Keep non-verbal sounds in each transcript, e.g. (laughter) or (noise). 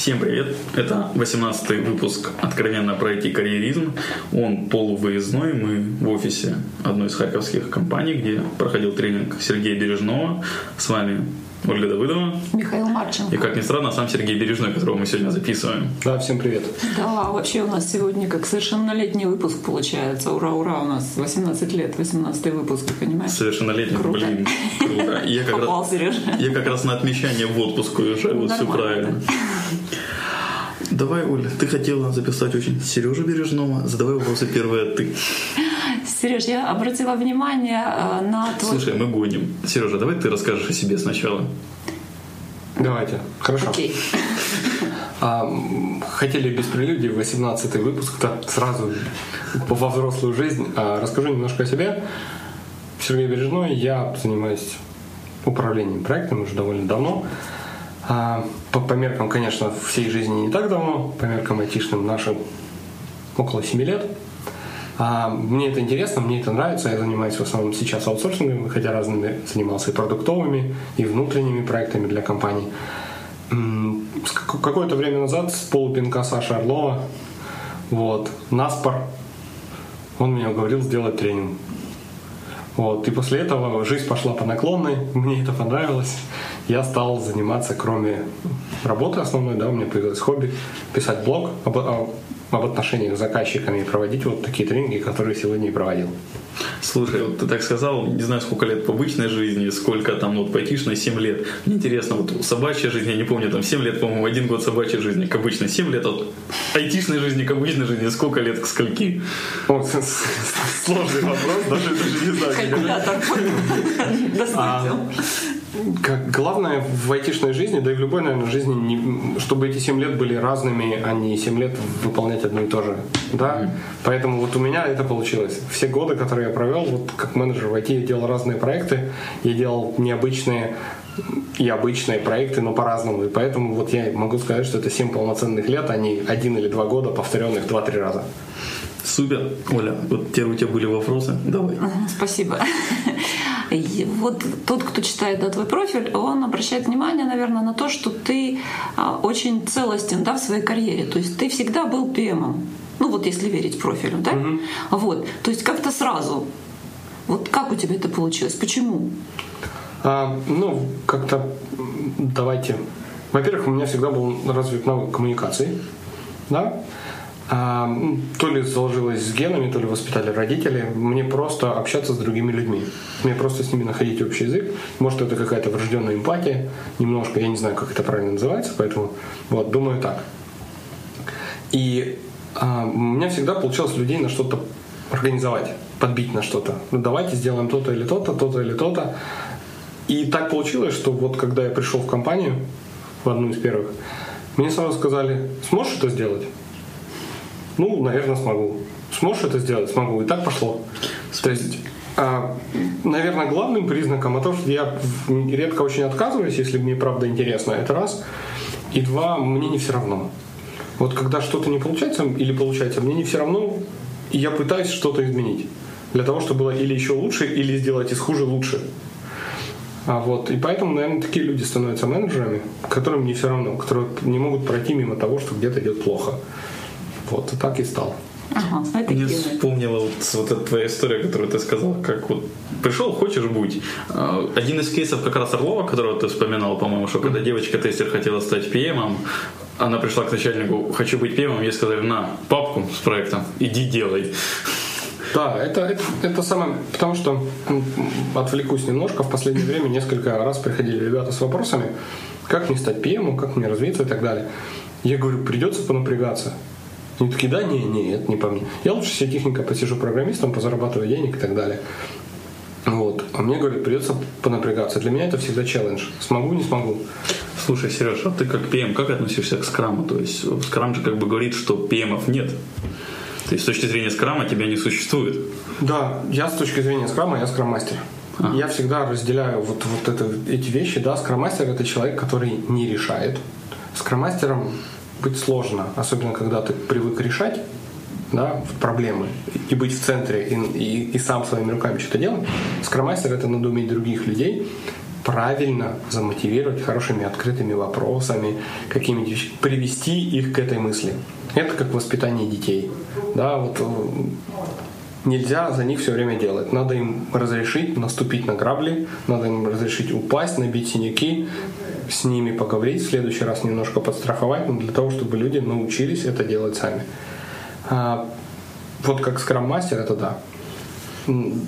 Всем привет! Это 18 выпуск «Откровенно пройти карьеризм». Он полувыездной. Мы в офисе одной из харьковских компаний, где проходил тренинг Сергея Бережного. С вами Ольга Давыдова. Михаил Марченко. И, как ни странно, сам Сергей Бережной, которого мы сегодня записываем. Да, всем привет. Да, вообще у нас сегодня как совершеннолетний выпуск получается. Ура, ура, у нас 18 лет, 18 выпуск, понимаешь? Совершеннолетний, круто. блин, круто. Я как, Попал, раз, Сережа. я как раз на отмечание в отпуск уезжаю, вот все правильно. Давай, Оля, ты хотела записать очень Сережу Бережного. Задавай вопросы первые ты. Сереж, я обратила внимание э, на твой... Слушай, мы гоним. Сережа, давай ты расскажешь о себе сначала. Давайте. Хорошо. Окей. А, хотели без прелюдии 18 выпуск, так сразу во взрослую жизнь. А, расскажу немножко о себе. Сергей Бережной, я занимаюсь управлением проектом уже довольно давно. А, по, по меркам, конечно, всей жизни не так давно, по меркам айтишным нашим около 7 лет. А, мне это интересно, мне это нравится. Я занимаюсь в основном сейчас аутсорсингом, хотя разными занимался и продуктовыми, и внутренними проектами для компаний. Какое-то время назад с полупинка Саши Орлова, вот, Наспор, он меня уговорил сделать тренинг. Вот, и после этого жизнь пошла по наклонной, мне это понравилось. Я стал заниматься, кроме работы основной, да, у меня появилось хобби, писать блог об, о- об отношениях с заказчиками и проводить вот такие тренинги, которые сегодня и проводил. Слушай, вот ты так сказал, не знаю, сколько лет по обычной жизни, сколько там ну, вот по айтишной, 7 лет. Мне интересно, вот собачья жизнь, я не помню, там 7 лет, по-моему, один год собачьей жизни к обычной, 7 лет от айтишной жизни к обычной жизни, сколько лет к скольки? С- сложный вопрос, даже, даже не знаю. Калькулятор. Как главное в айтишной жизни, да и в любой, наверное, жизни, не- чтобы эти 7 лет были разными, а не 7 лет выполнять одно и то же. Да? Поэтому вот у меня это получилось. Все годы, которые я провел, вот как менеджер в IT, я делал разные проекты, я делал необычные и обычные проекты, но по-разному. И поэтому вот я могу сказать, что это 7 полноценных лет, а не один или два года, повторенных 2-3 раза. Супер. Оля, вот теперь у тебя были вопросы? Давай. Спасибо. И Вот тот, кто читает да, твой профиль, он обращает внимание, наверное, на то, что ты а, очень целостен да, в своей карьере. То есть ты всегда был PM. Ну вот если верить профилю, да? Вот. То есть как-то сразу. Вот как у тебя это получилось? Почему? А, ну, как-то давайте. Во-первых, у меня всегда был развит навык коммуникации. Да? А, то ли заложилось с генами, то ли воспитали родители. Мне просто общаться с другими людьми. Мне просто с ними находить общий язык. Может, это какая-то врожденная эмпатия. Немножко, я не знаю, как это правильно называется, поэтому вот, думаю так. И а, у меня всегда получалось людей на что-то организовать, подбить на что-то. Ну, давайте сделаем то-то или то-то, то-то или то-то. И так получилось, что вот когда я пришел в компанию, в одну из первых, мне сразу сказали, сможешь это сделать? Ну, наверное, смогу. Сможешь это сделать? Смогу. И так пошло. То есть, а, наверное, главным признаком о том, что я редко очень отказываюсь, если мне правда интересно, это раз. И два, мне не все равно. Вот когда что-то не получается или получается, мне не все равно, и я пытаюсь что-то изменить. Для того, чтобы было или еще лучше, или сделать из хуже лучше. А вот, и поэтому, наверное, такие люди становятся менеджерами, которым не все равно, которые не могут пройти мимо того, что где-то идет плохо. Вот, и так и стал. Ага, это Мне вспомнила вот, вот эта твоя история, которую ты сказал, как вот пришел, хочешь быть. А, Один из кейсов как раз Орлова, которого ты вспоминал, по-моему, что когда девочка-тестер хотела стать PM, она пришла к начальнику, хочу быть PM, ей сказали, на, папку с проектом, иди делай. Да, это, это, это самое... Потому что, м, отвлекусь немножко, в последнее время несколько раз приходили ребята с вопросами, как мне стать PM, как мне развиться и так далее. Я говорю, придется понапрягаться. Они такие, да, не, не, это не по мне. Я лучше себе техника посижу программистом, позарабатываю денег и так далее. Вот. А мне говорят, придется понапрягаться. Для меня это всегда челлендж. Смогу, не смогу. Слушай, Сереж, а ты как PM, как относишься к скраму? То есть скрам же как бы говорит, что PM-ов нет. То есть с точки зрения скрама тебя не существует. Да, я с точки зрения скрама, я скрам-мастер. Я всегда разделяю вот, вот это, эти вещи. Да, скрам-мастер это человек, который не решает. Скрам-мастером быть сложно, особенно когда ты привык решать да, проблемы и быть в центре и, и, и сам своими руками что-то делать. Скрам-мастер это надо уметь других людей правильно замотивировать хорошими открытыми вопросами, какими-нибудь привести их к этой мысли. Это как воспитание детей. Да, вот э, нельзя за них все время делать. Надо им разрешить наступить на грабли, надо им разрешить упасть, набить синяки, с ними поговорить, в следующий раз немножко подстраховать, но для того, чтобы люди научились это делать сами. А, вот как scrum-master, это да.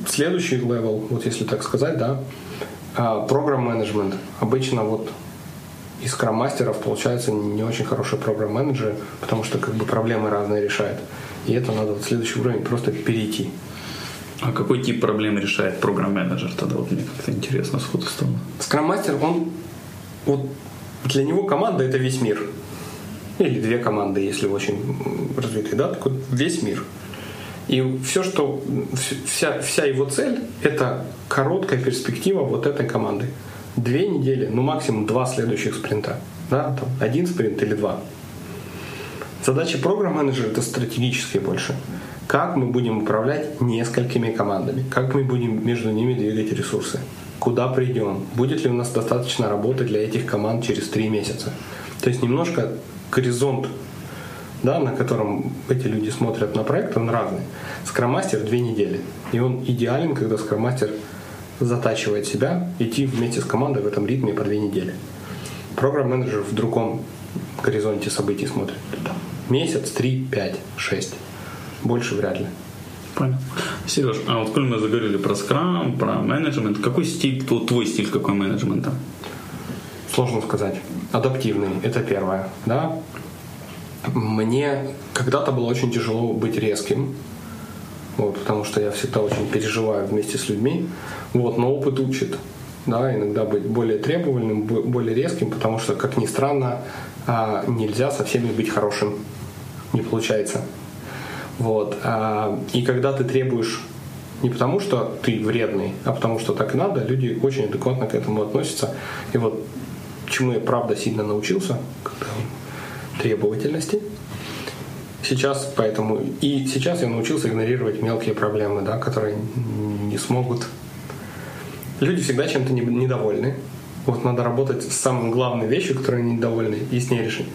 Следующий level, вот если так сказать, да, программ-менеджмент. Обычно вот из скрам-мастеров получается не очень хороший программ-менеджер, потому что как бы проблемы разные решает. И это надо в следующий уровень просто перейти. А какой тип проблем решает программ-менеджер тогда? Вот мне как-то интересно сходу стало. Скрам-мастер, он вот для него команда это весь мир. Или две команды, если очень развитые, да, такой весь мир. И все, что вся, вся его цель это короткая перспектива вот этой команды. Две недели, ну максимум два следующих спринта. Да, там один спринт или два. Задача программ-менеджера это стратегические больше. Как мы будем управлять несколькими командами? Как мы будем между ними двигать ресурсы? Куда придем? Будет ли у нас достаточно работы для этих команд через три месяца? То есть немножко горизонт, да, на котором эти люди смотрят на проект, он разный. Скромастер две недели. И он идеален, когда скромастер затачивает себя идти вместе с командой в этом ритме по две недели. Программ-менеджер в другом горизонте событий смотрит. Там, месяц, три, пять, шесть. Больше вряд ли. Понял. Сереж, а вот коль мы заговорили про скрам, про менеджмент, какой стиль, твой стиль какой менеджмента? Сложно сказать. Адаптивный, это первое. Да? Мне когда-то было очень тяжело быть резким, вот, потому что я всегда очень переживаю вместе с людьми. Вот, но опыт учит. Да, иногда быть более требовательным, более резким, потому что, как ни странно, а, нельзя со всеми быть хорошим. Не получается. Вот. А, и когда ты требуешь не потому, что ты вредный, а потому что так и надо, люди очень адекватно к этому относятся. И вот чему я правда сильно научился, требовательности. Сейчас поэтому и сейчас я научился игнорировать мелкие проблемы, да, которые не смогут. Люди всегда чем-то недовольны. Вот надо работать с самой главной вещью, которой они недовольны, и с ней решить.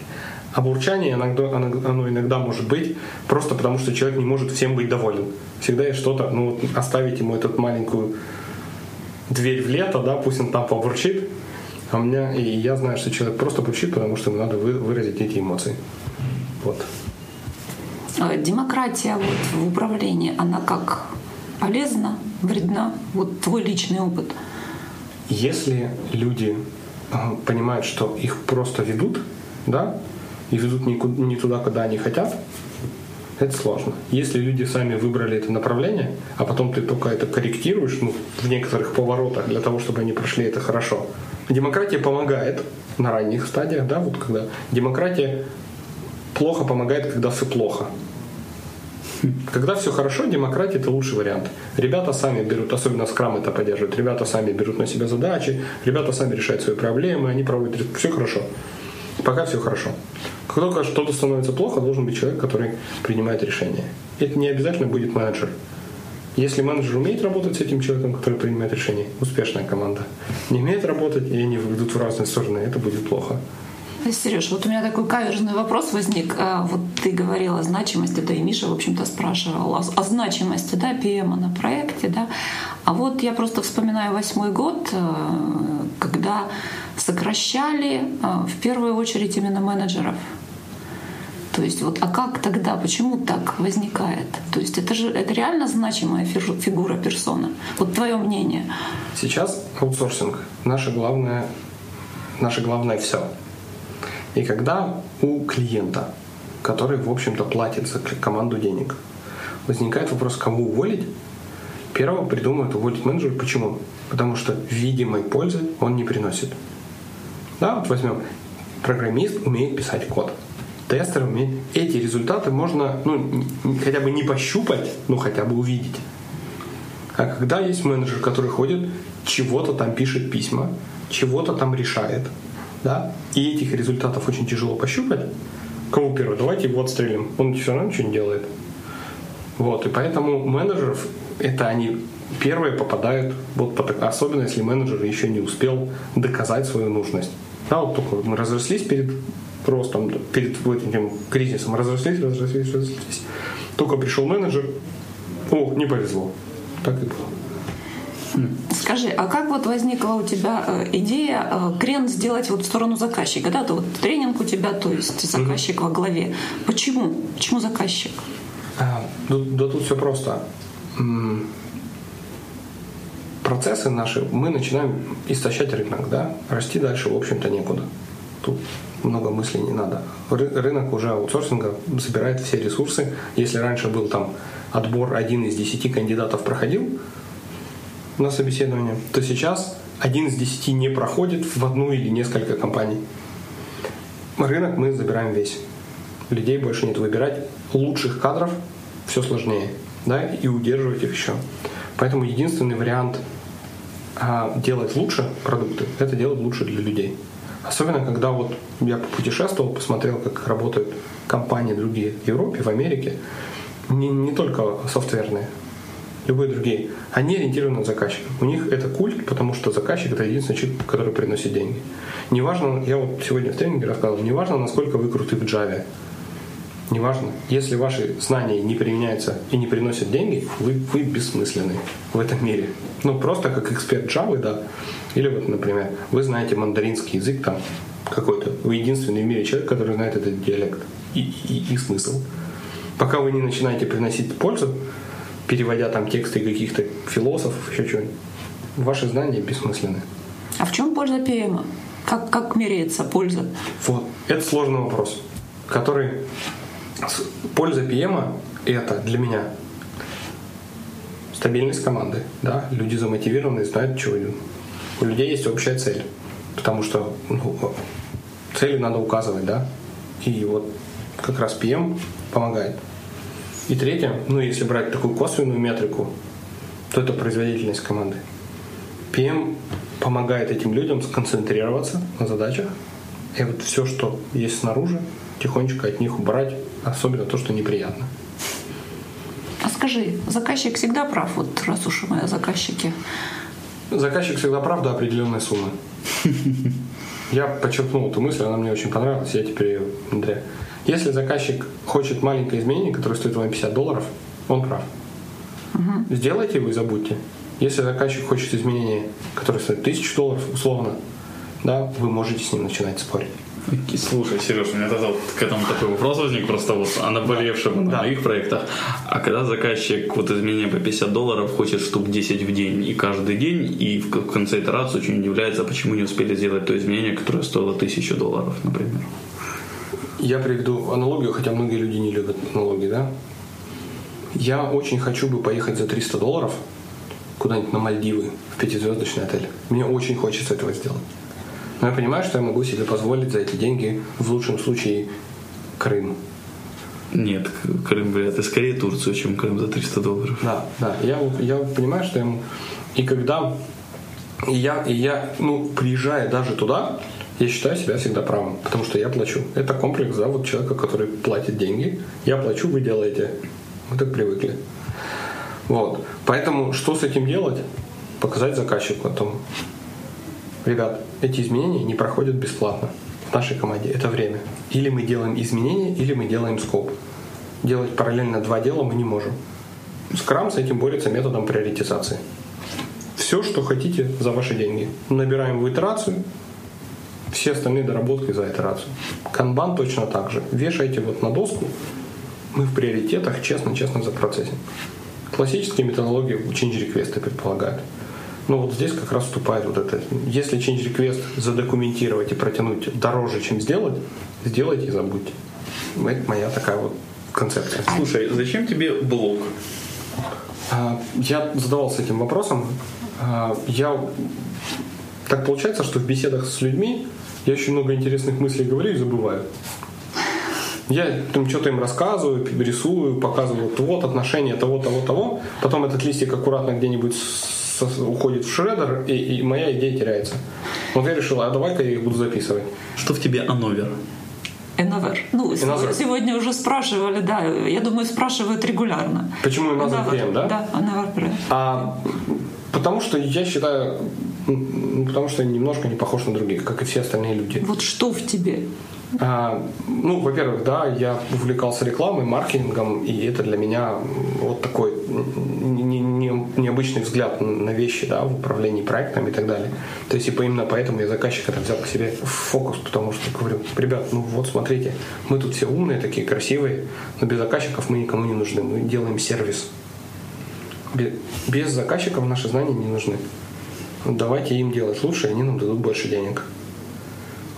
А бурчание иногда, оно иногда может быть просто потому, что человек не может всем быть доволен. Всегда есть что-то, ну вот оставить ему эту маленькую дверь в лето, да, пусть он там побурчит, а у меня, и я знаю, что человек просто бурчит, потому что ему надо выразить эти эмоции. Вот. А демократия вот в управлении, она как полезна, вредна? Вот твой личный опыт. Если люди понимают, что их просто ведут, да, и ведут не туда, куда они хотят, это сложно. Если люди сами выбрали это направление, а потом ты только это корректируешь ну, в некоторых поворотах для того, чтобы они прошли это хорошо. Демократия помогает на ранних стадиях, да, вот когда демократия плохо помогает, когда все плохо. Когда все хорошо, демократия это лучший вариант. Ребята сами берут, особенно скрам это поддерживает, ребята сами берут на себя задачи, ребята сами решают свои проблемы, они проводят все хорошо. Пока все хорошо. Как только что-то становится плохо, должен быть человек, который принимает решения. Это не обязательно будет менеджер. Если менеджер умеет работать с этим человеком, который принимает решения, успешная команда. Не умеет работать, и они идут в разные стороны, это будет плохо. Сереж, вот у меня такой каверзный вопрос возник. А, вот ты говорил о значимости, да и Миша, в общем-то, спрашивал о, о значимости да, ПМа на проекте. Да. А вот я просто вспоминаю восьмой год, э, когда сокращали э, в первую очередь именно менеджеров. То есть вот, а как тогда, почему так возникает? То есть это же это реально значимая фигура персона. Вот твое мнение. Сейчас аутсорсинг наше главное, наше главное все. И когда у клиента, который, в общем-то, платит за команду денег, возникает вопрос, кого уволить, первого придумывают уволить менеджера. Почему? Потому что видимой пользы он не приносит. Да, вот возьмем, программист умеет писать код, тестер умеет. Эти результаты можно, ну, хотя бы не пощупать, но хотя бы увидеть. А когда есть менеджер, который ходит, чего-то там пишет письма, чего-то там решает, да, и этих результатов очень тяжело пощупать, кого первый, давайте его отстрелим. Он все равно ничего не делает. Вот, и поэтому менеджеров это они первые попадают, вот особенно если менеджер еще не успел доказать свою нужность. Да, вот только мы разрослись перед ростом, перед этим кризисом, разрослись, разрослись, разрослись. Только пришел менеджер, о, не повезло. Так и было. Скажи, а как вот возникла у тебя э, идея э, крен сделать вот в сторону заказчика? Да, то вот тренинг у тебя, то есть заказчик во главе. Почему? Почему заказчик? А, да, да тут все просто. Процессы наши, мы начинаем истощать рынок, да, расти дальше, в общем-то, некуда. Тут много мыслей не надо. Ры- рынок уже аутсорсинга забирает все ресурсы. Если раньше был там отбор один из десяти кандидатов проходил на собеседование, то сейчас один из десяти не проходит в одну или несколько компаний. Рынок мы забираем весь. Людей больше нет. Выбирать лучших кадров все сложнее. Да, и удерживать их еще. Поэтому единственный вариант а, делать лучше продукты, это делать лучше для людей. Особенно, когда вот я путешествовал, посмотрел, как работают компании другие в Европе, в Америке, не, не только софтверные, любые другие, они ориентированы на заказчика. У них это культ, потому что заказчик это единственный человек, который приносит деньги. Неважно, я вот сегодня в тренинге рассказывал, неважно, насколько вы круты в Java, неважно, если ваши знания не применяются и не приносят деньги, вы, вы бессмысленны в этом мире. Ну, просто как эксперт Java, да. Или вот, например, вы знаете мандаринский язык там какой-то. Вы единственный в мире человек, который знает этот диалект и, и, и смысл. Пока вы не начинаете приносить пользу, переводя там тексты каких-то философов, еще чего-нибудь, ваши знания бессмысленны. А в чем польза ПМа? Как, как меряется польза? Вот. Это сложный вопрос, который... Польза PM это для меня стабильность команды. Да? Люди замотивированы, знают, чего идут. У людей есть общая цель. Потому что ну, цели надо указывать, да? И вот как раз PM помогает. И третье, ну если брать такую косвенную метрику, то это производительность команды. PM помогает этим людям сконцентрироваться на задачах. И вот все, что есть снаружи, тихонечко от них убрать, особенно то, что неприятно. А скажи, заказчик всегда прав, вот раз уж мы о заказчике. Заказчик всегда прав до определенной суммы. (laughs) Я подчеркнул эту мысль, она мне очень понравилась, я теперь ее внедряю. Если заказчик хочет маленькое изменение, которое стоит вам 50 долларов, он прав. Сделайте его и забудьте. Если заказчик хочет изменение, которое стоит 1000 долларов, условно, да, вы можете с ним начинать спорить. Слушай, Сереж, у меня тогда вот к этому такой вопрос возник просто вот о наболевшем на Да. моих проектах. А когда заказчик вот изменение по 50 долларов хочет штук 10 в день и каждый день, и в конце итерации очень удивляется, почему не успели сделать то изменение, которое стоило 1000 долларов, например. Я приведу аналогию, хотя многие люди не любят аналогии, да? Я очень хочу бы поехать за 300 долларов куда-нибудь на Мальдивы, в пятизвездочный отель. Мне очень хочется этого сделать. Но я понимаю, что я могу себе позволить за эти деньги, в лучшем случае, Крым. Нет, Крым вряд ли скорее Турцию, чем Крым за 300 долларов. Да, да. Я, я понимаю, что ему... И когда... И я, и я, ну, приезжая даже туда, я считаю себя всегда правым, потому что я плачу. Это комплекс, да, вот человека, который платит деньги. Я плачу, вы делаете. Мы так привыкли. Вот. Поэтому что с этим делать? Показать заказчику о том, ребят, эти изменения не проходят бесплатно в нашей команде. Это время. Или мы делаем изменения, или мы делаем скоп. Делать параллельно два дела мы не можем. Скрам с этим борется методом приоритизации. Все, что хотите за ваши деньги. Набираем в итерацию, все остальные доработки за итерацию. Канбан точно так же. Вешайте вот на доску, мы в приоритетах честно-честно за процессинг. Классические методологии change реквесты предполагают. Но вот здесь как раз вступает вот это. Если change request задокументировать и протянуть дороже, чем сделать, сделайте и забудьте. Это моя такая вот концепция. Слушай, зачем тебе блог? А, Я задавался этим вопросом. А, Я так получается, что в беседах с людьми я очень много интересных мыслей говорю и забываю. Я там что-то им рассказываю, рисую, показываю вот, вот отношения того, того, того. Потом этот листик аккуратно где-нибудь уходит в шредер, и, и моя идея теряется. Вот я решил, а давай-ка я их буду записывать. Что в тебе Ановер? Enavер. Ну, Enavер. сегодня уже спрашивали, да, я думаю, спрашивают регулярно. Почему Enavер, PM, да? Да, Enavер PM. А потому что я считаю, м, потому что немножко не похож на других, как и все остальные люди. Вот что в тебе? А, ну, во-первых, да, я увлекался рекламой, маркетингом, и это для меня вот такой не- не- не- необычный взгляд на вещи, да, в управлении проектами и так далее. То есть, и именно поэтому я заказчика это взял к себе в фокус, потому что говорю, ребят, ну вот смотрите, мы тут все умные, такие красивые, но без заказчиков мы никому не нужны, мы делаем сервис. Бе- Без заказчиков наши знания не нужны. Ну, Давайте им делать лучше, и они нам дадут больше денег.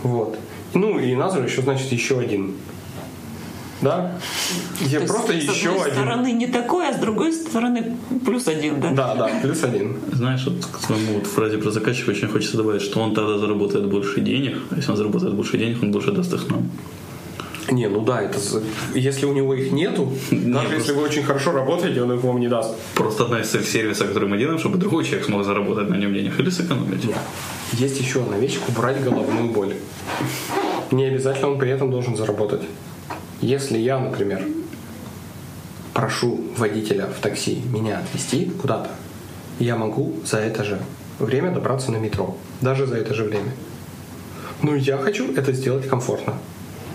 Вот. Ну и Назар еще, значит, еще один. Да? Я То есть, просто с еще одной один. стороны не такой, а с другой стороны плюс один, да? Да, да, плюс один. Знаешь, вот к твоему вот фразе про заказчика очень хочется добавить, что он тогда заработает больше денег, а если он заработает больше денег, он больше даст их нам. Не, ну да, это если у него их нету, (laughs) даже если вы очень хорошо работаете, он их вам не даст. Просто одна из целей сервиса, который мы делаем, чтобы другой человек смог заработать на нем денег или сэкономить. Есть еще одна вещь – убрать головную боль. Не обязательно он при этом должен заработать. Если я, например, прошу водителя в такси меня отвезти куда-то, я могу за это же время добраться на метро. Даже за это же время. Но я хочу это сделать комфортно.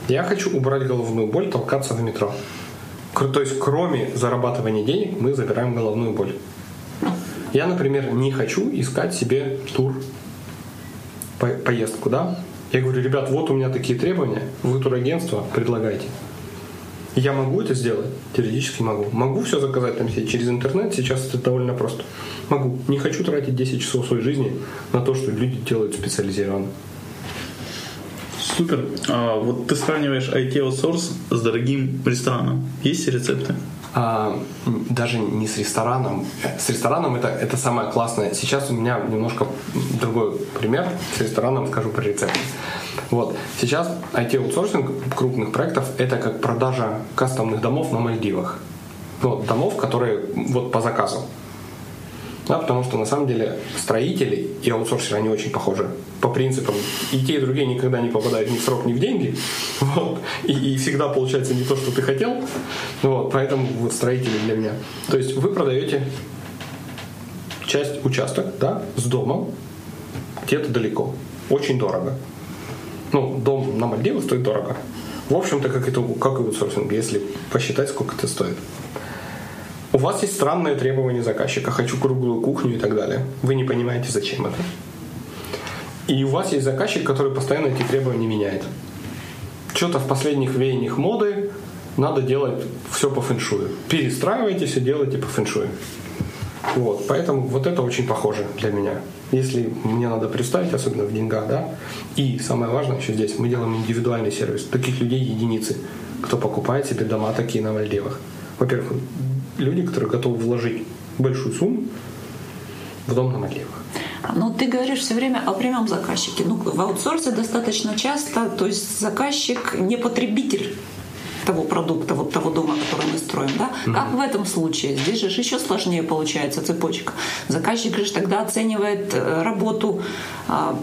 Я хочу убрать головную боль, толкаться в метро. То есть, кроме зарабатывания денег, мы забираем головную боль. Я, например, не хочу искать себе тур по- поездку, да? Я говорю, ребят, вот у меня такие требования, вы турагентство, предлагайте. Я могу это сделать? Теоретически могу. Могу все заказать там себе через интернет, сейчас это довольно просто. Могу. Не хочу тратить 10 часов своей жизни на то, что люди делают специализированно. Супер. А вот ты сравниваешь IT-аутсорс с дорогим рестораном. Есть рецепты? А, даже не с рестораном. С рестораном это, это самое классное. Сейчас у меня немножко другой пример. С рестораном скажу про рецепт. Вот. Сейчас IT-аутсорсинг крупных проектов – это как продажа кастомных домов на Мальдивах. Вот, домов, которые вот по заказу. Да, потому что на самом деле строители и аутсорсеры, они очень похожи. По принципам и те, и другие никогда не попадают ни в срок, ни в деньги. (laughs) Вот. И, и всегда получается не то, что ты хотел. Вот. Поэтому вот строители для меня. То есть вы продаете часть участок да, с домом где-то далеко. Очень дорого. Ну, дом на Мальдивах стоит дорого. В общем-то, как, это, как и аутсорсинг, если посчитать, сколько это стоит. У вас есть странные требования заказчика. Хочу круглую кухню и так далее. Вы не понимаете, зачем это. И у вас есть заказчик, который постоянно эти требования меняет. Что-то в последних веяниях моды надо делать все по фэншую. Перестраивайте все, делайте по фэншую. Вот, поэтому вот это очень похоже для меня. Если мне надо представить, особенно в деньгах, да. И самое важное еще здесь, мы делаем индивидуальный сервис. Таких людей единицы, кто покупает себе дома такие на Мальдивах. Во-первых, люди, которые готовы вложить большую сумму в дом на Мальдивах. Ну, ты говоришь все время о прямом заказчике. Ну, в аутсорсе достаточно часто, то есть заказчик не потребитель того продукта, вот того дома, который мы строим, да? Как в этом случае? Здесь же еще сложнее получается цепочка. Заказчик же тогда оценивает э, работу а,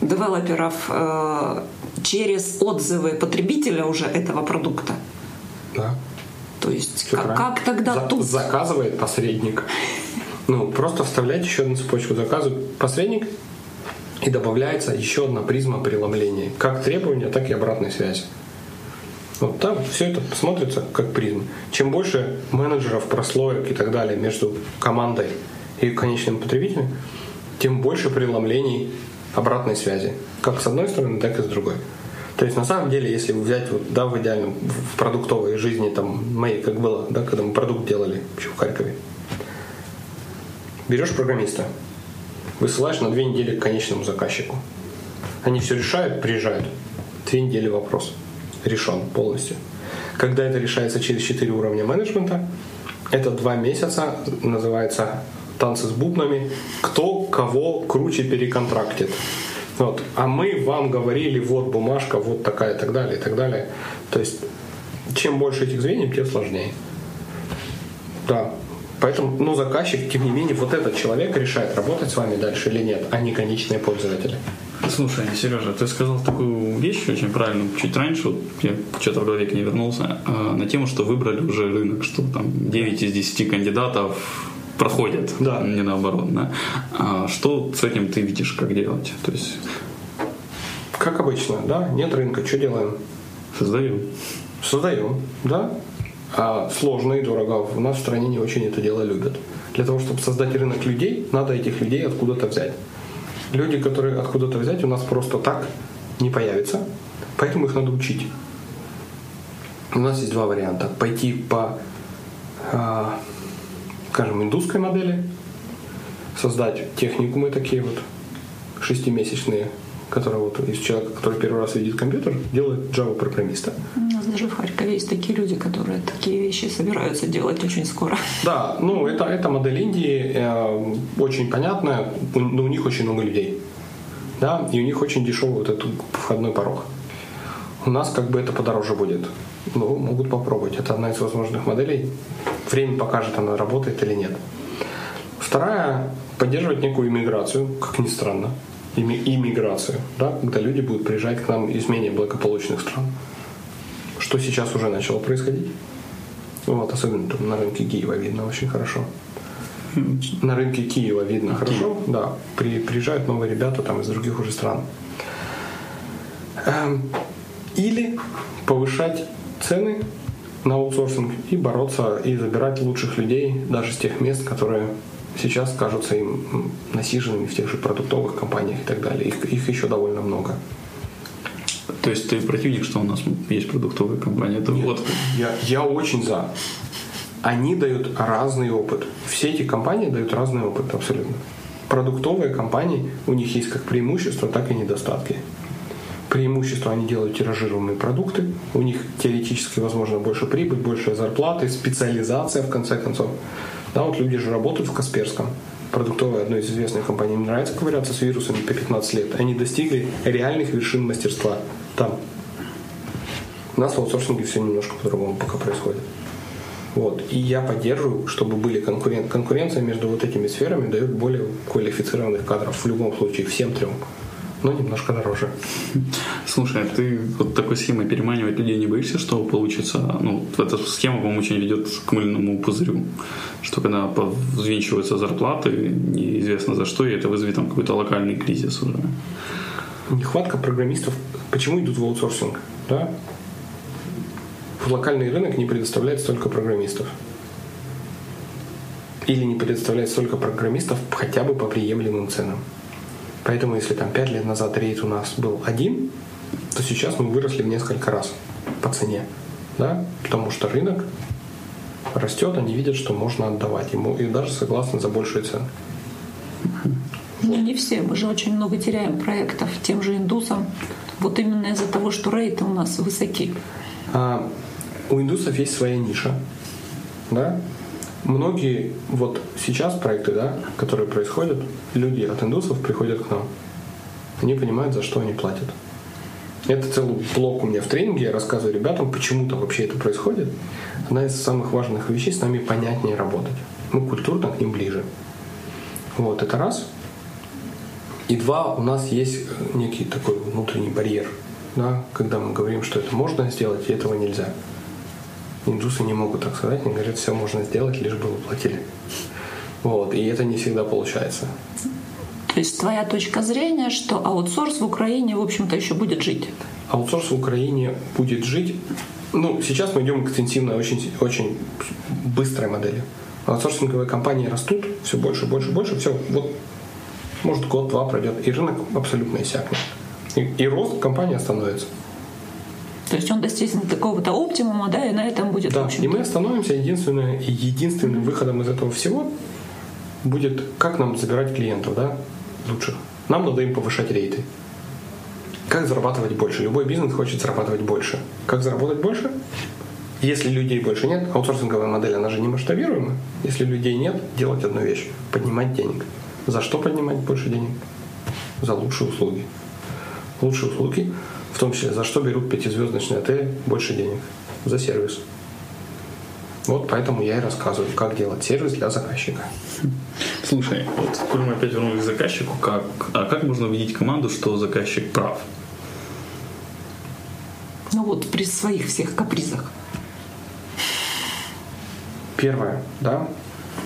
девелоперов э, через отзывы потребителя уже этого продукта. То есть как, как тогда За- тут? Заказывает посредник. Ну, просто вставляете еще одну цепочку. Заказывает посредник, и добавляется еще одна призма преломления. Как требования, так и обратной связи. Вот там все это смотрится как призма. Чем больше менеджеров, прослоек и так далее между командой и конечным потребителем, тем больше преломлений обратной связи. Как с одной стороны, так и с другой. То есть на самом деле, если взять вот, да, в идеальном, в продуктовой жизни там моей, как было, да, когда мы продукт делали еще в Харькове, берешь программиста, высылаешь на две недели к конечному заказчику. Они все решают, приезжают. Две недели вопрос. Решен полностью. Когда это решается через четыре уровня менеджмента, это два месяца, называется танцы с бубнами, кто кого круче переконтрактит. Вот. А мы вам говорили, вот бумажка, вот такая и так далее, и так далее. То есть, чем больше этих звеньев, тем сложнее. Да. Поэтому, ну, заказчик, тем не менее, вот этот человек решает, работать с вами дальше или нет, а не конечные пользователи. Слушай, Сережа, ты сказал такую вещь очень правильную чуть раньше, вот я что-то в голове к ней вернулся, э, на тему, что выбрали уже рынок, что там 9 из 10 кандидатов проходят, Да. не наоборот. Да? А что с этим ты видишь, как делать? То есть Как обычно, да, нет рынка, что делаем? создаем. Создаем, да. А сложно и дорого. У нас в стране не очень это дело любят. Для того, чтобы создать рынок людей, надо этих людей откуда-то взять. Люди, которые откуда-то взять, у нас просто так не появятся. Поэтому их надо учить. У нас есть два варианта. Пойти по, а, скажем, индусской модели, создать техникумы такие вот шестимесячные, которые вот из человека, который первый раз видит компьютер, делает Java программиста. У нас даже в Харькове есть такие люди, которые такие вещи собираются делать очень скоро. Да, ну это, это модель Индии, э, очень понятная, у- но у них очень много людей. Да, и у них очень дешевый вот этот входной порог. У нас как бы это подороже будет. Ну, могут попробовать. Это одна из возможных моделей. Время покажет, она работает или нет. Вторая – поддерживать некую иммиграцию, как ни странно. Иммиграцию, да, когда люди будут приезжать к нам из менее благополучных стран. Что сейчас уже начало происходить. Вот, особенно там на рынке Киева видно очень хорошо. На рынке Киева видно хорошо, да. При, приезжают новые ребята там из других уже стран. Эм, Или повышать цены на аутсорсинг и бороться и забирать лучших людей даже с тех мест, которые сейчас кажутся им насиженными в тех же продуктовых компаниях и так далее. Их, их еще довольно много. То есть ты противник, что у нас есть продуктовые компании? Это вот Я, я очень за. Они дают разный опыт. Все эти компании дают разный опыт абсолютно. Продуктовые компании, у них есть как преимущества, так и недостатки. Преимущество они делают тиражируемые продукты, у них теоретически возможно больше прибыль, больше зарплаты, специализация в конце концов. Да, вот люди же работают в Касперском. Продуктовая одной из известных компаний. Им нравится ковыряться с вирусами по 15 лет. Они достигли реальных вершин мастерства там. У нас в аутсорсинге все немножко по-другому пока происходит. Вот. И я поддерживаю, чтобы были конкурент. Конкуренция между вот этими сферами дает более квалифицированных кадров в любом случае, всем трем. Но немножко дороже. (laughs) Слушай, а ты вот такой схемой переманивать людей не боишься, что получится? Ну, эта схема, по-моему, очень ведет к мыльному пузырю. Что когда взвинчиваются зарплаты, неизвестно за что, и это вызовет там какой-то локальный кризис уже. Нехватка программистов. Почему идут в аутсорсинг? Да? В локальный рынок не предоставляет столько программистов. Или не предоставляет столько программистов хотя бы по приемлемым ценам. Поэтому если там 5 лет назад рейд у нас был один, то сейчас мы выросли в несколько раз по цене. Да? Потому что рынок растет, они видят, что можно отдавать ему, и даже согласны за большие цены. Ну, не все. Мы же очень много теряем проектов тем же индусам. Вот именно из-за того, что рейты у нас высоки. А, у индусов есть своя ниша. Да? Многие вот сейчас проекты, да, которые происходят, люди от индусов приходят к нам. Они понимают, за что они платят. Это целый блок у меня в тренинге. Я рассказываю ребятам, почему-то вообще это происходит. Одна из самых важных вещей с нами понятнее работать. Мы культурно к ним ближе. Вот, это раз. И два, у нас есть некий такой внутренний барьер, да, когда мы говорим, что это можно сделать, и этого нельзя. Индусы не могут так сказать, они говорят, все можно сделать, лишь бы вы платили. Вот, и это не всегда получается. То есть твоя точка зрения, что аутсорс в Украине, в общем-то, еще будет жить. Аутсорс в Украине будет жить. Ну, сейчас мы идем к интенсивной, очень, очень быстрой модели. Аутсорсинговые компании растут все больше, больше, больше. Все, вот, может, год-два пройдет, и рынок абсолютно иссякнет. И, и рост компании остановится. То есть он достигнет такого-то оптимума, да, и на этом будет, Да, и мы остановимся. Единственное, единственным выходом из этого всего будет, как нам забирать клиентов, да, лучших. Нам надо им повышать рейты. Как зарабатывать больше? Любой бизнес хочет зарабатывать больше. Как заработать больше? Если людей больше нет, аутсорсинговая модель, она же не масштабируема. Если людей нет, делать одну вещь – поднимать денег. За что поднимать больше денег? За лучшие услуги. Лучшие услуги, в том числе, за что берут пятизвездочные отели больше денег? За сервис. Вот поэтому я и рассказываю, как делать сервис для заказчика. Слушай, вот коль мы опять вернулись к заказчику, как, а как можно убедить команду, что заказчик прав? Ну вот при своих всех капризах. Первое, да,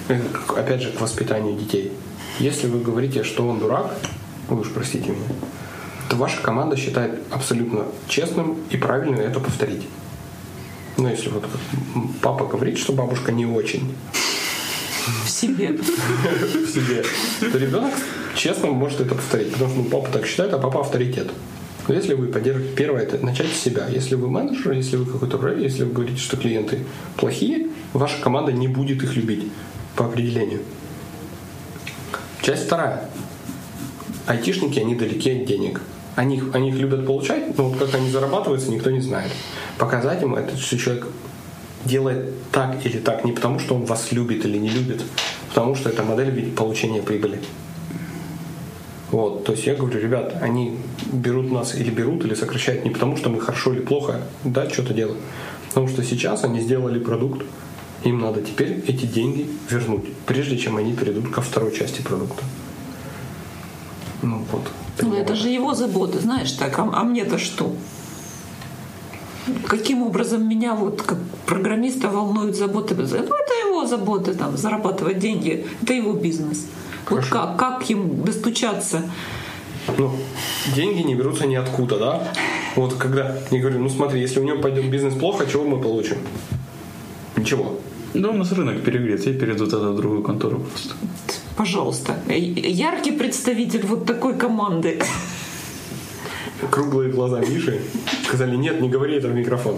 это, опять же к воспитанию детей. Если вы говорите, что он дурак, вы уж простите меня, то ваша команда считает абсолютно честным и правильным это повторить. Ну, если вот папа говорит, что бабушка не очень, В себе. (laughs) в себе, то ребенок честно может это повторить, потому что ну, папа так считает, а папа авторитет. Но если вы поддерживаете, первое, это начать с себя. Если вы менеджер, если вы какой-то проект, если вы говорите, что клиенты плохие, ваша команда не будет их любить по определению. Часть вторая. Айтишники, они далеки от денег. Они, их- они их любят получать, но вот как они зарабатываются, никто не знает. Показать им это, что человек делает так или так, не потому что он вас любит или не любит, а потому что это модель получения прибыли. Вот, то есть я говорю, ребят, они берут нас или берут, или сокращают не потому, что мы хорошо или плохо, да, что-то делаем. Потому что сейчас они сделали продукт, им надо теперь эти деньги вернуть, прежде чем они перейдут ко второй части продукта. Ну вот. Ну это же его заботы, знаешь так, а, а мне-то что? Каким образом меня вот как программиста волнуют заботы? Ну это его заботы, там, зарабатывать деньги, это его бизнес. Вот Хорошо. как, как ему достучаться? Ну, деньги не берутся ниоткуда, да? Вот когда я говорю, ну смотри, если у него пойдет бизнес плохо, чего мы получим? Ничего. Да у нас рынок перегрет, и перейдут это в другую контору просто. Пожалуйста. Э, Яркий представитель вот такой команды. Круглые глаза Миши сказали, нет, не говори это в микрофон.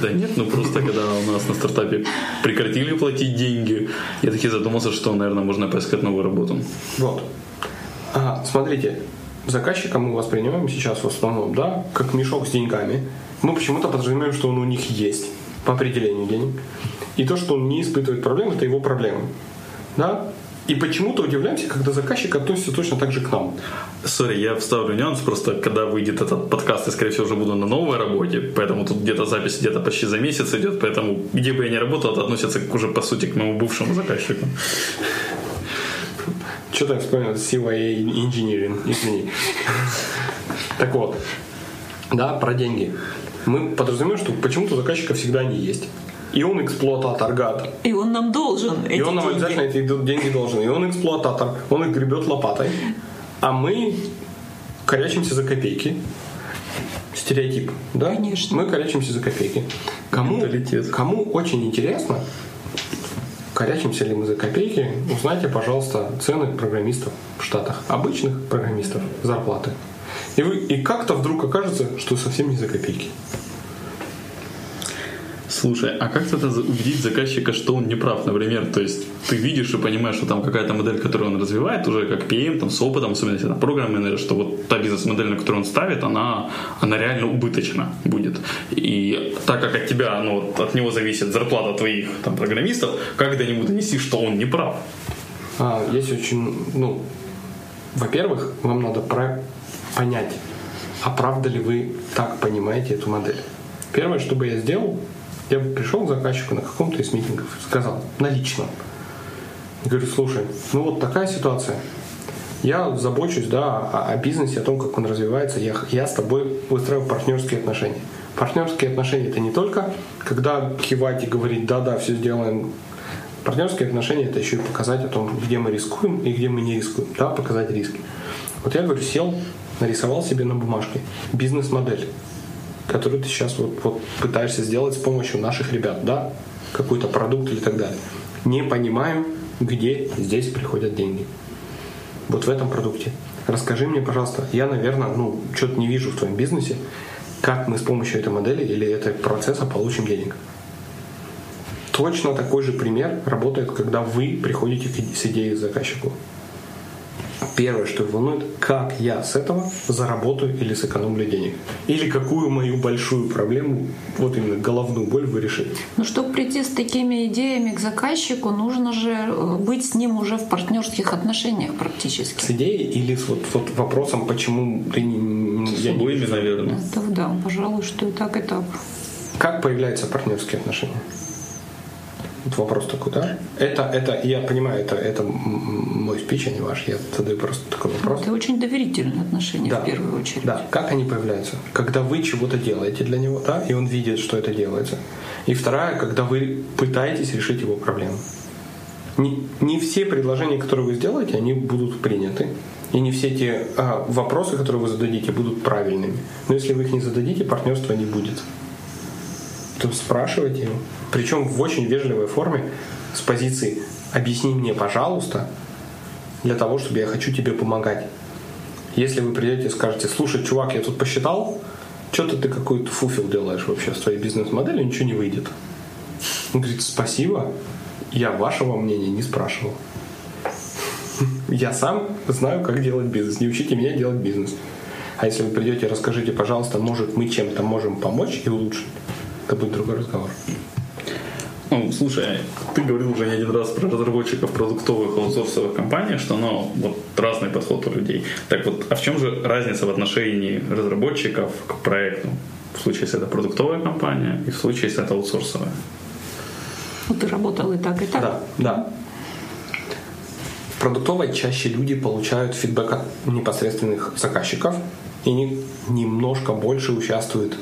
Да нет, ну просто когда у нас на стартапе прекратили платить деньги, я таки задумался, что, наверное, можно поискать новую работу. Вот. А, смотрите, заказчика мы воспринимаем сейчас в основном, да, как мешок с деньгами. Мы почему-то подразумеваем, что он у них есть по определению денег. И то, что он не испытывает проблем, это его проблема. Да? И почему-то удивляемся, когда заказчик относится точно так же к нам. Сори, я вставлю нюанс, просто когда выйдет этот подкаст, я, скорее всего, уже буду на новой работе, поэтому тут где-то запись где-то почти за месяц идет, поэтому где бы я ни работал, это относится уже, по сути, к моему бывшему заказчику. Что-то я вспомнил CYA Engineering, извини. Так вот, да, про деньги. Мы подразумеваем, что почему-то у заказчика всегда они есть. И он эксплуататор, гад. И он нам должен И он нам деньги. обязательно эти деньги должен. И он эксплуататор, он их гребет лопатой. А мы корячимся за копейки. Стереотип, да? Конечно. Мы корячимся за копейки. Кому, Менталитет. кому очень интересно, корячимся ли мы за копейки, узнайте, пожалуйста, цены программистов в Штатах. Обычных программистов, зарплаты. И, вы, и как-то вдруг окажется, что совсем не за копейки. Слушай, а как тогда убедить заказчика, что он не прав, например? То есть ты видишь и понимаешь, что там какая-то модель, которую он развивает, уже как PM, там, с опытом, особенно если это программ что вот та бизнес-модель, на которую он ставит, она, она реально убыточна будет. И так как от тебя, ну, от него зависит зарплата твоих там, программистов, как до него донести, что он не прав? А, есть очень, ну, во-первых, вам надо про- понять, а правда ли вы так понимаете эту модель. Первое, что бы я сделал, я пришел к заказчику на каком-то из митингов и сказал, на личном. Говорю, слушай, ну вот такая ситуация. Я забочусь, да, о, о бизнесе, о том, как он развивается. Я, я с тобой выстраиваю партнерские отношения. Партнерские отношения это не только, когда кивать и говорить, да-да, все сделаем. Партнерские отношения это еще и показать о том, где мы рискуем и где мы не рискуем. Да, показать риски. Вот я говорю, сел, нарисовал себе на бумажке бизнес-модель, которую ты сейчас вот, вот пытаешься сделать с помощью наших ребят, да, какой-то продукт или так далее. Не понимаю, где здесь приходят деньги. Вот в этом продукте. Расскажи мне, пожалуйста, я, наверное, ну, что-то не вижу в твоем бизнесе, как мы с помощью этой модели или этого процесса получим денег. Точно такой же пример работает, когда вы приходите с идеей к заказчику. Первое, что его волнует, как я с этого заработаю или сэкономлю денег. Или какую мою большую проблему, вот именно головную боль вы решите. Но чтобы Ну, прийти с такими идеями к заказчику, нужно же э, быть с ним уже в партнерских отношениях практически. С идеей или с вот, вот вопросом, почему ты не... С я обоими, наверное. Это да, пожалуй, что и так, и так. Как появляются партнерские отношения? Вот вопрос такой, да? Это, это, я понимаю, это, это мой спич, а не ваш. Я задаю просто такой вопрос. Это очень доверительные отношения да. в первую очередь. Да. Как они появляются? Когда вы чего-то делаете для него, да, и он видит, что это делается. И вторая, когда вы пытаетесь решить его проблему. Не, не все предложения, которые вы сделаете, они будут приняты. И не все те а, вопросы, которые вы зададите, будут правильными. Но если вы их не зададите, партнерства не будет. То спрашивайте его. Причем в очень вежливой форме, с позиции «объясни мне, пожалуйста», для того, чтобы я хочу тебе помогать. Если вы придете и скажете, слушай, чувак, я тут посчитал, что-то ты какой-то фуфел делаешь вообще с твоей бизнес-моделью, ничего не выйдет. Он говорит, спасибо, я вашего мнения не спрашивал. Я сам знаю, как делать бизнес. Не учите меня делать бизнес. А если вы придете и расскажите, пожалуйста, может, мы чем-то можем помочь и улучшить, это будет другой разговор. Ну, слушай, ты говорил уже не один раз про разработчиков продуктовых аутсорсовых компаний, что ну, вот разный подход у людей. Так вот, а в чем же разница в отношении разработчиков к проекту? В случае, если это продуктовая компания, и в случае, если это аутсорсовая. Ну, ты работал и так, и так. Да, да. В продуктовой чаще люди получают фидбэк от непосредственных заказчиков, и они немножко больше участвуют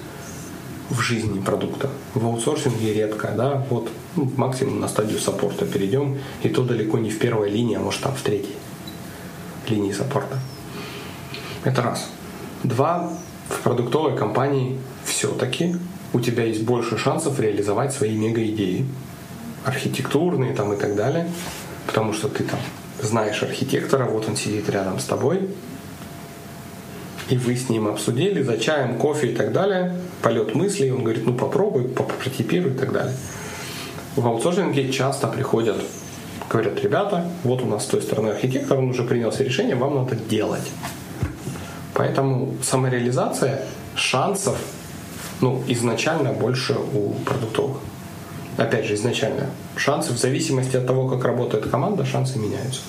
в жизни продукта. В аутсорсинге редко, да, вот ну, максимум на стадию саппорта перейдем, и то далеко не в первой линии, а может там в третьей линии саппорта. Это раз. Два, в продуктовой компании все-таки у тебя есть больше шансов реализовать свои мега-идеи, архитектурные там и так далее, потому что ты там знаешь архитектора, вот он сидит рядом с тобой, и вы с ним обсудили за чаем, кофе и так далее, полет мыслей, он говорит, ну попробуй, протипируй и так далее. В аутсорсинге часто приходят, говорят, ребята, вот у нас с той стороны архитектор, он уже принял все решения, вам надо делать. Поэтому самореализация шансов ну, изначально больше у продуктовых. Опять же, изначально. Шансы в зависимости от того, как работает команда, шансы меняются.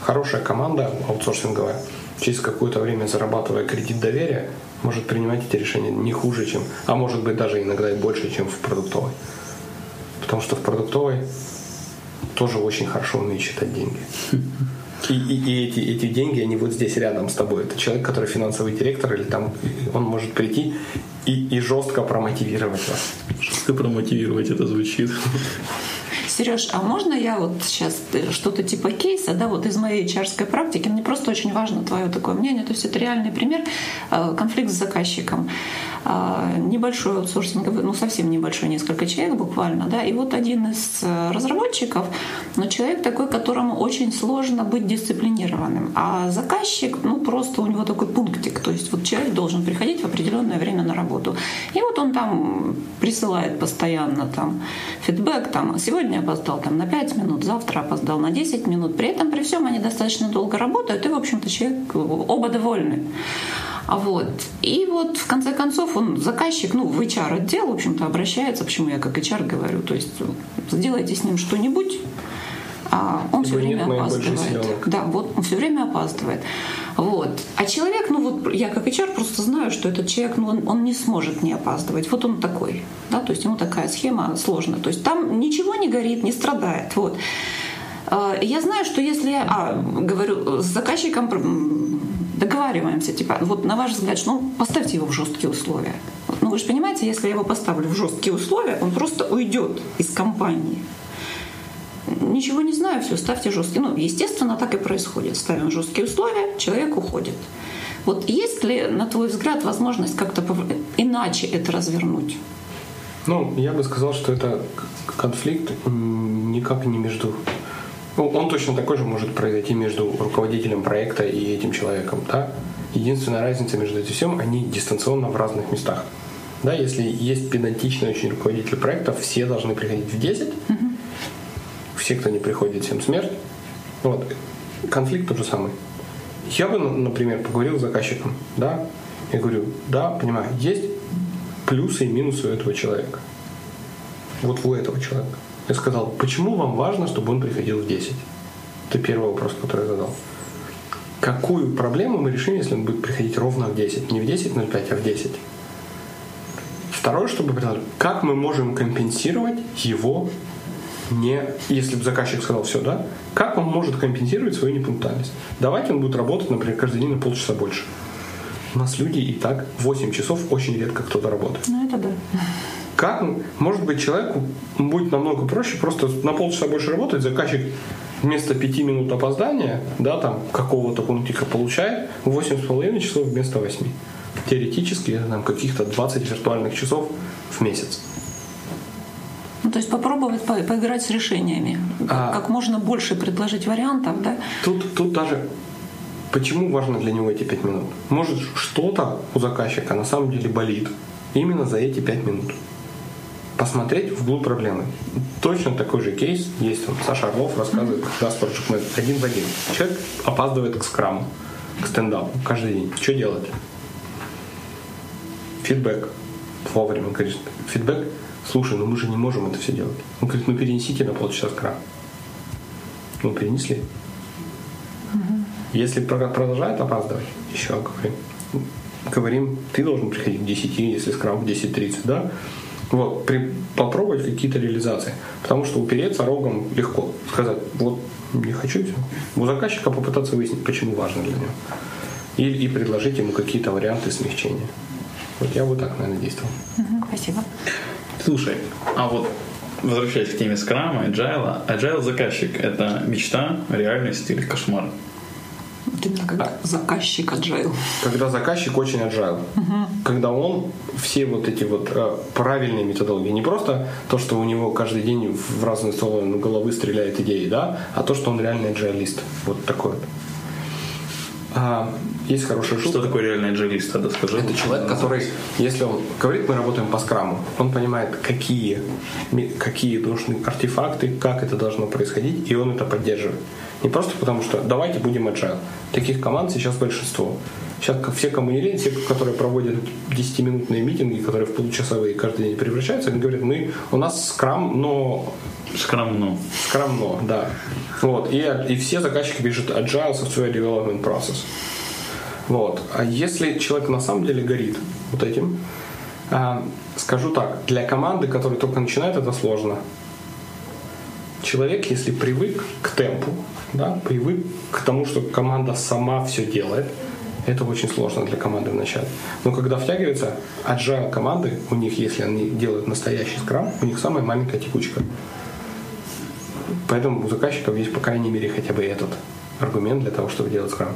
Хорошая команда аутсорсинговая – через какое-то время зарабатывая кредит доверия, может принимать эти решения не хуже, чем, а может быть даже иногда и больше, чем в продуктовой. Потому что в продуктовой тоже очень хорошо умеют считать деньги. (laughs) И, и, и эти, эти деньги, они вот здесь рядом с тобой. Это человек, который финансовый директор, или там он может прийти и, и жестко промотивировать вас. Жестко промотивировать это звучит. Сереж, а можно я вот сейчас э, что-то типа кейса, да, вот из моей чарской практики, мне просто очень важно твое такое мнение, то есть это реальный пример, э, конфликт с заказчиком. А, небольшой аутсорсинговый, ну совсем небольшой, несколько человек буквально, да, и вот один из э, разработчиков, но человек такой, которому очень сложно быть дисциплинированным, а заказчик, ну просто у него такой пунктик, то есть вот человек должен приходить в определенное время на работу, и вот он там присылает постоянно там фидбэк, там сегодня опоздал там на 5 минут, завтра опоздал на 10 минут, при этом при всем они достаточно долго работают, и в общем-то человек оба довольны. А вот. И вот в конце концов он заказчик, ну, в HR-отдел, в общем-то, обращается, почему я как HR говорю, то есть сделайте с ним что-нибудь, а он все время опаздывает. Да, вот он все время опаздывает. Вот. А человек, ну вот я как HR просто знаю, что этот человек, ну он, он не сможет не опаздывать. Вот он такой, да, то есть ему такая схема сложная. То есть там ничего не горит, не страдает. Вот. А, я знаю, что если я а, говорю с заказчиком договариваемся, типа, вот на ваш взгляд, ну, поставьте его в жесткие условия. Ну, вы же понимаете, если я его поставлю в жесткие условия, он просто уйдет из компании. Ничего не знаю, все, ставьте жесткие. Ну, естественно, так и происходит. Ставим жесткие условия, человек уходит. Вот есть ли, на твой взгляд, возможность как-то иначе это развернуть? Ну, я бы сказал, что это конфликт никак не между ну, он точно такой же может произойти между руководителем проекта и этим человеком. Да? Единственная разница между этим всем, они дистанционно в разных местах. Да, если есть педантичный очень руководитель проекта, все должны приходить в 10. Угу. Все, кто не приходит, всем смерть. Вот. Конфликт тот же самый. Я бы, например, поговорил с заказчиком, да, я говорю, да, понимаю, есть плюсы и минусы у этого человека. Вот у этого человека. Я сказал, почему вам важно, чтобы он приходил в 10? Это первый вопрос, который я задал. Какую проблему мы решим, если он будет приходить ровно в 10? Не в 10.05, а в 10. Второе, чтобы как мы можем компенсировать его не, если бы заказчик сказал все, да, как он может компенсировать свою непунктуальность? Давайте он будет работать, например, каждый день на полчаса больше. У нас люди и так 8 часов очень редко кто-то работает. Ну, это да. Как, может быть, человеку будет намного проще просто на полчаса больше работать, заказчик вместо 5 минут опоздания, да, там, какого-то пунктика получает 8,5 часов вместо 8. Теоретически, это там каких-то 20 виртуальных часов в месяц. То есть попробовать по- поиграть с решениями. А. Как можно больше предложить вариантов, да? Тут, тут даже почему важно для него эти 5 минут? Может, что-то у заказчика на самом деле болит именно за эти 5 минут. Посмотреть вглубь проблемы. Точно такой же кейс есть. Он, Саша Орлов рассказывает, Project Manager один в один. Человек опаздывает к скраму, к стендапу каждый день. Что делать? Фидбэк. Вовремя, говорит, фидбэк. Слушай, ну мы же не можем это все делать. Он говорит, ну перенесите на полчаса скрам. Ну, перенесли. Если про- продолжает опаздывать, еще говорим, говорим, ты должен приходить к 10, если скрам в 10.30, да? Вот, при, попробовать какие-то реализации. Потому что упереться рогом легко. Сказать, вот не хочу. У заказчика попытаться выяснить, почему важно для него. И, и предложить ему какие-то варианты смягчения. Вот я вот так, наверное, действовал. Мгм, Спасибо. Слушай, а вот возвращаясь к теме скрама, agile, agile заказчик – это мечта, реальность или кошмар? Ты именно как заказчик agile. Когда заказчик очень agile. Когда он все вот эти вот э, правильные методологии, не просто то, что у него каждый день в разные стороны головы стреляет идеи, да, а то, что он реальный agile Вот такой вот. А, есть хорошая шутка. Что такое реальный agilist, тогда скажи? Это человек, который, если он говорит, мы работаем по скраму, он понимает, какие, какие должны артефакты, как это должно происходить, и он это поддерживает. Не просто потому, что давайте будем agile. Таких команд сейчас большинство. Сейчас все, кому не лень, все, которые проводят 10-минутные митинги, которые в получасовые каждый день превращаются, они говорят, мы, у нас скрам, но Скромно. скромно, да. Вот. И, и все заказчики пишут Agile Software Development Process. Вот. А если человек на самом деле горит вот этим, а, скажу так, для команды, которая только начинает, это сложно. Человек, если привык к темпу, да, привык к тому, что команда сама все делает, это очень сложно для команды вначале. Но когда втягиваются agile команды, у них, если они делают настоящий скрам, у них самая маленькая текучка. Поэтому у заказчиков есть, по крайней мере, хотя бы этот аргумент для того, чтобы делать скрам.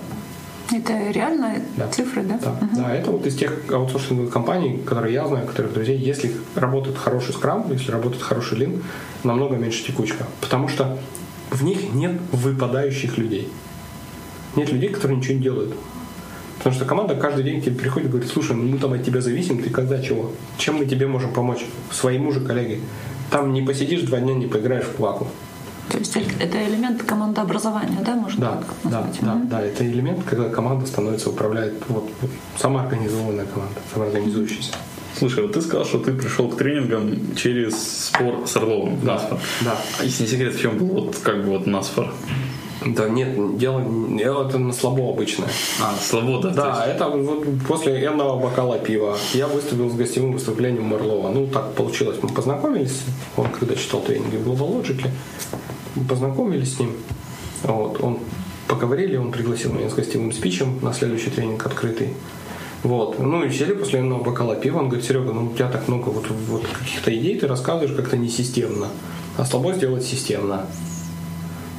Это реально Да. цифры, да? Да, да, это вот из тех аутсорсинговых компаний, которые я знаю, которых друзей, если работает хороший скрам, если работает хороший лин, намного меньше текучка. Потому что в них нет выпадающих людей. Нет людей, которые ничего не делают. Потому что команда каждый день к тебе приходит и говорит, слушай, ну мы там от тебя зависим, ты когда чего? Чем мы тебе можем помочь? Своему же коллеге. Там не посидишь два дня, не поиграешь в кваку. То есть это элемент командообразования, да, можно Да, так да, назвать? да, Мгм. да, это элемент, когда команда становится, управляет, вот, самоорганизованная команда, самоорганизующаяся. Слушай, вот ты сказал, что ты пришел к тренингам через спор с Орловым. Да, Насфор. да. А если не секрет, в чем был вот как бы вот Насфор? Да нет, дело, дело это на слабо обычное. А, то Да, есть- это вот после энного бокала пива я выступил с гостевым выступлением Марлова. Ну, так получилось. Мы познакомились. Он когда читал тренинги в Global Logic, познакомились с ним. Вот, он поговорили, он пригласил меня с гостевым спичем на следующий тренинг открытый. Вот. Ну и сели после одного бокала пива. Он говорит, Серега, ну у тебя так много вот, вот каких-то идей, ты рассказываешь как-то несистемно. А слабо сделать системно.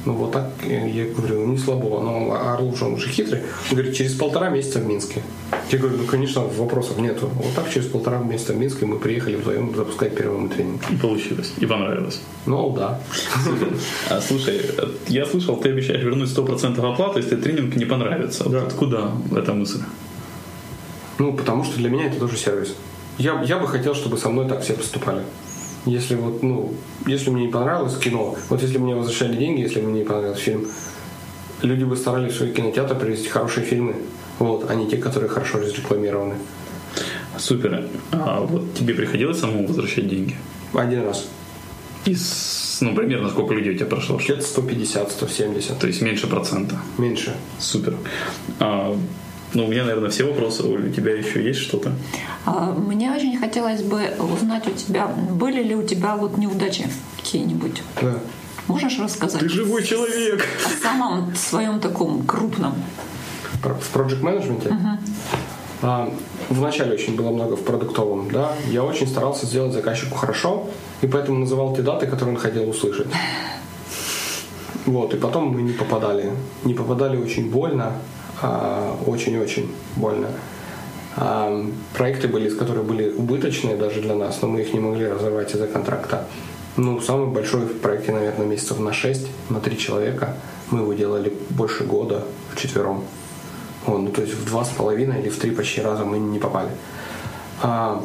Ну вот так я говорю, не слабо, но Орлов он уже хитрый. Он говорит, через полтора месяца в Минске. Я говорю, ну конечно, вопросов нету. Вот так через полтора месяца в Минске мы приехали вдвоем запускать первый тренинг. И получилось. И понравилось. Ну да. А, слушай, я слышал, ты обещаешь вернуть 100% оплаты, если тренинг не понравится. Да. Откуда эта мысль? Ну, потому что для меня это тоже сервис. Я, я бы хотел, чтобы со мной так все поступали. Если вот, ну, если мне не понравилось кино, вот если мне возвращали деньги, если мне не понравился фильм, люди бы старались в свой кинотеатр привезти хорошие фильмы, вот, а не те, которые хорошо разрекламированы. Супер. А вот тебе приходилось самому возвращать деньги? Один раз. Из, ну, примерно сколько людей у тебя прошло? Где-то 150, 170. То есть меньше процента. Меньше. Супер. А, ну, у меня, наверное, все вопросы. Оль, у тебя еще есть что-то? А, Мне очень хотелось бы узнать у тебя, были ли у тебя вот неудачи какие-нибудь. Да. Можешь рассказать Ты живой человек. о самом своем таком крупном? В project менеджменте а, вначале очень было много в продуктовом, да. Я очень старался сделать заказчику хорошо, и поэтому называл те даты, которые он хотел услышать. (laughs) Вот, и потом мы не попадали. Не попадали очень больно, очень-очень больно. А, проекты были, с которые были убыточные даже для нас, но мы их не могли разорвать из-за контракта. Ну, самый большой в проекте, наверное, месяцев на 6, на 3 человека. Мы его делали больше года вчетвером. Вот, ну, то есть в два с половиной или в три почти раза мы не попали. А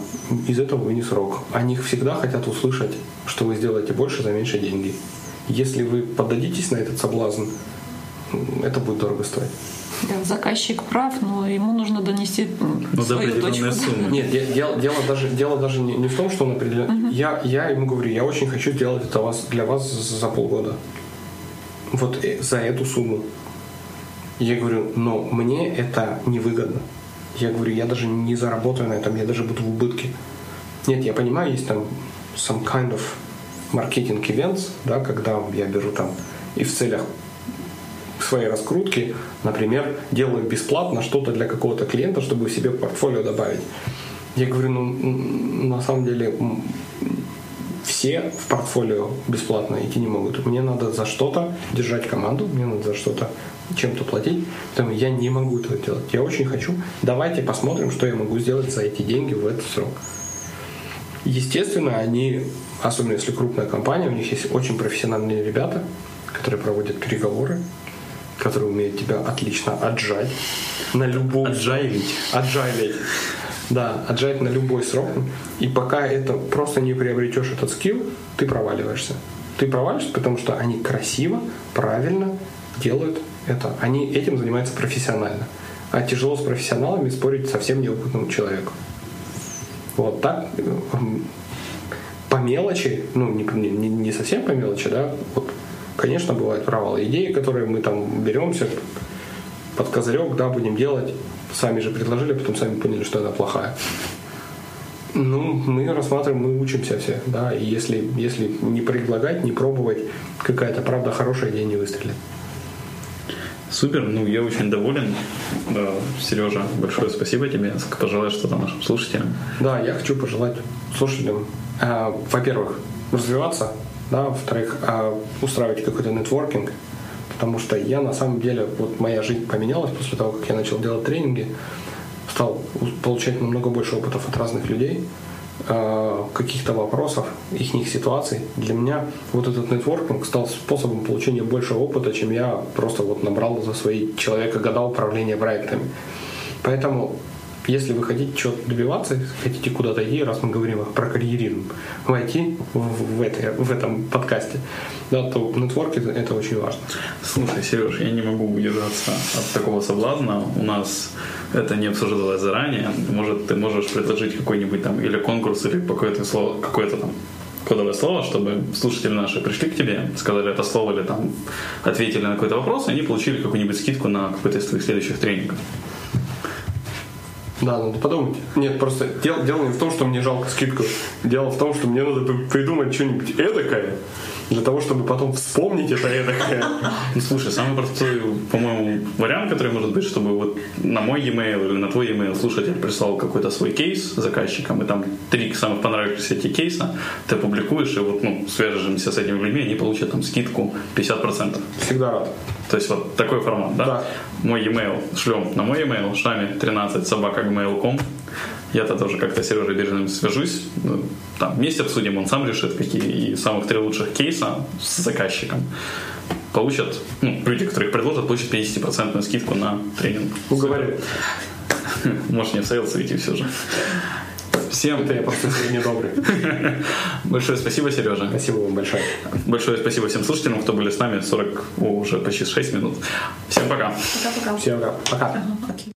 из этого вынес урок. Они всегда хотят услышать, что вы сделаете больше за меньше деньги. Если вы поддадитесь на этот соблазн, это будет дорого стоить. Да, заказчик прав, но ему нужно донести Ну, свою точку. суммы. Нет, де- дело, дело даже, дело даже не, не в том, что он определен. Я, я ему говорю, я очень хочу сделать это вас, для вас за полгода. Вот э, за эту сумму. Я говорю, но мне это невыгодно. Я говорю, я даже не заработаю на этом, я даже буду в убытке. Нет, я понимаю, есть там some kind of marketing events, да, когда я беру там и в целях своей раскрутки, например, делаю бесплатно что-то для какого-то клиента, чтобы себе в портфолио добавить. Я говорю, ну, на самом деле, все в портфолио бесплатно идти не могут. Мне надо за что-то держать команду, мне надо за что-то чем-то платить, поэтому я не могу этого делать. Я очень хочу. Давайте посмотрим, что я могу сделать за эти деньги в этот срок. Естественно, они, особенно если крупная компания, у них есть очень профессиональные ребята, которые проводят переговоры, которые умеют тебя отлично отжать на любом Отжайлить. отжайлить. Да, отжать на любой срок. И пока это просто не приобретешь этот скилл, ты проваливаешься. Ты проваливаешься, потому что они красиво, правильно делают это. Они этим занимаются профессионально. А тяжело с профессионалами спорить совсем неопытному человеку. Вот так э, по мелочи, ну не, не, не совсем по мелочи, да, вот, конечно, бывают провалы. Идеи, которые мы там беремся под козырек, да, будем делать, сами же предложили, потом сами поняли, что она плохая. Ну, мы рассматриваем, мы учимся все, да, и если, если не предлагать, не пробовать, какая-то, правда, хорошая идея не выстрелит. Супер, ну я очень доволен. Э, Сережа, большое спасибо тебе. Пожелаю что-то нашим слушателям. Да, я хочу пожелать слушателям, а, во-первых, развиваться, да, во-вторых, а, устраивать какой-то нетворкинг, потому что я на самом деле, вот моя жизнь поменялась после того, как я начал делать тренинги, стал получать намного больше опытов от разных людей, а, каких-то вопросов, их ситуаций. Для меня вот этот нетворкинг стал способом получения большего опыта, чем я просто вот набрал за свои человека года управления проектами. Поэтому если вы хотите чего-то добиваться, хотите куда-то идти, раз мы говорим про карьеризм, войти в, в, это- в этом подкасте, да, то нетворк это, это очень важно. Слушай, Сереж, я не могу удержаться от такого соблазна. У нас это не обсуждалось заранее. Может, ты можешь предложить какой-нибудь там или конкурс, или какое-то слово, какое-то там кодовое слово, чтобы слушатели наши пришли к тебе, сказали это слово или там ответили на какой-то вопрос, и они получили какую-нибудь скидку на какой-то из твоих следующих тренингов. Да, надо подумать. Нет, просто дело, дело не в том, что мне жалко скидку. Дело в том, что мне надо при- придумать что-нибудь эдакое, для того, чтобы потом вспомнить это эдакое. Ну, слушай, самый простой, по-моему, вариант, который может быть, чтобы вот на мой e-mail или на твой e-mail слушатель прислал какой-то свой кейс заказчикам, и там три самых понравившихся тебе кейса ты публикуешь, и вот, ну, свяжемся с этими людьми, они получат там скидку 50%. Всегда рад. То есть вот такой формат, да? Да. Мой e-mail шлем на мой e-mail, шами 13 собака gmail.com. Я-то тоже как-то с Сережей Бережным свяжусь. Ну, Там вместе обсудим, он сам решит, какие и самых три лучших кейса с заказчиком. Получат, ну, люди, которых предложат, получат 50% скидку на тренинг. Уговорили. (laughs) Можешь не в сейлс идти все же. Всем Это я просто сегодня добрый. (laughs) большое спасибо, Сережа. Спасибо вам большое. Большое спасибо всем слушателям, кто были с нами 40, о, уже почти 6 минут. Всем пока. Пока-пока. Всем пока. Ага, окей.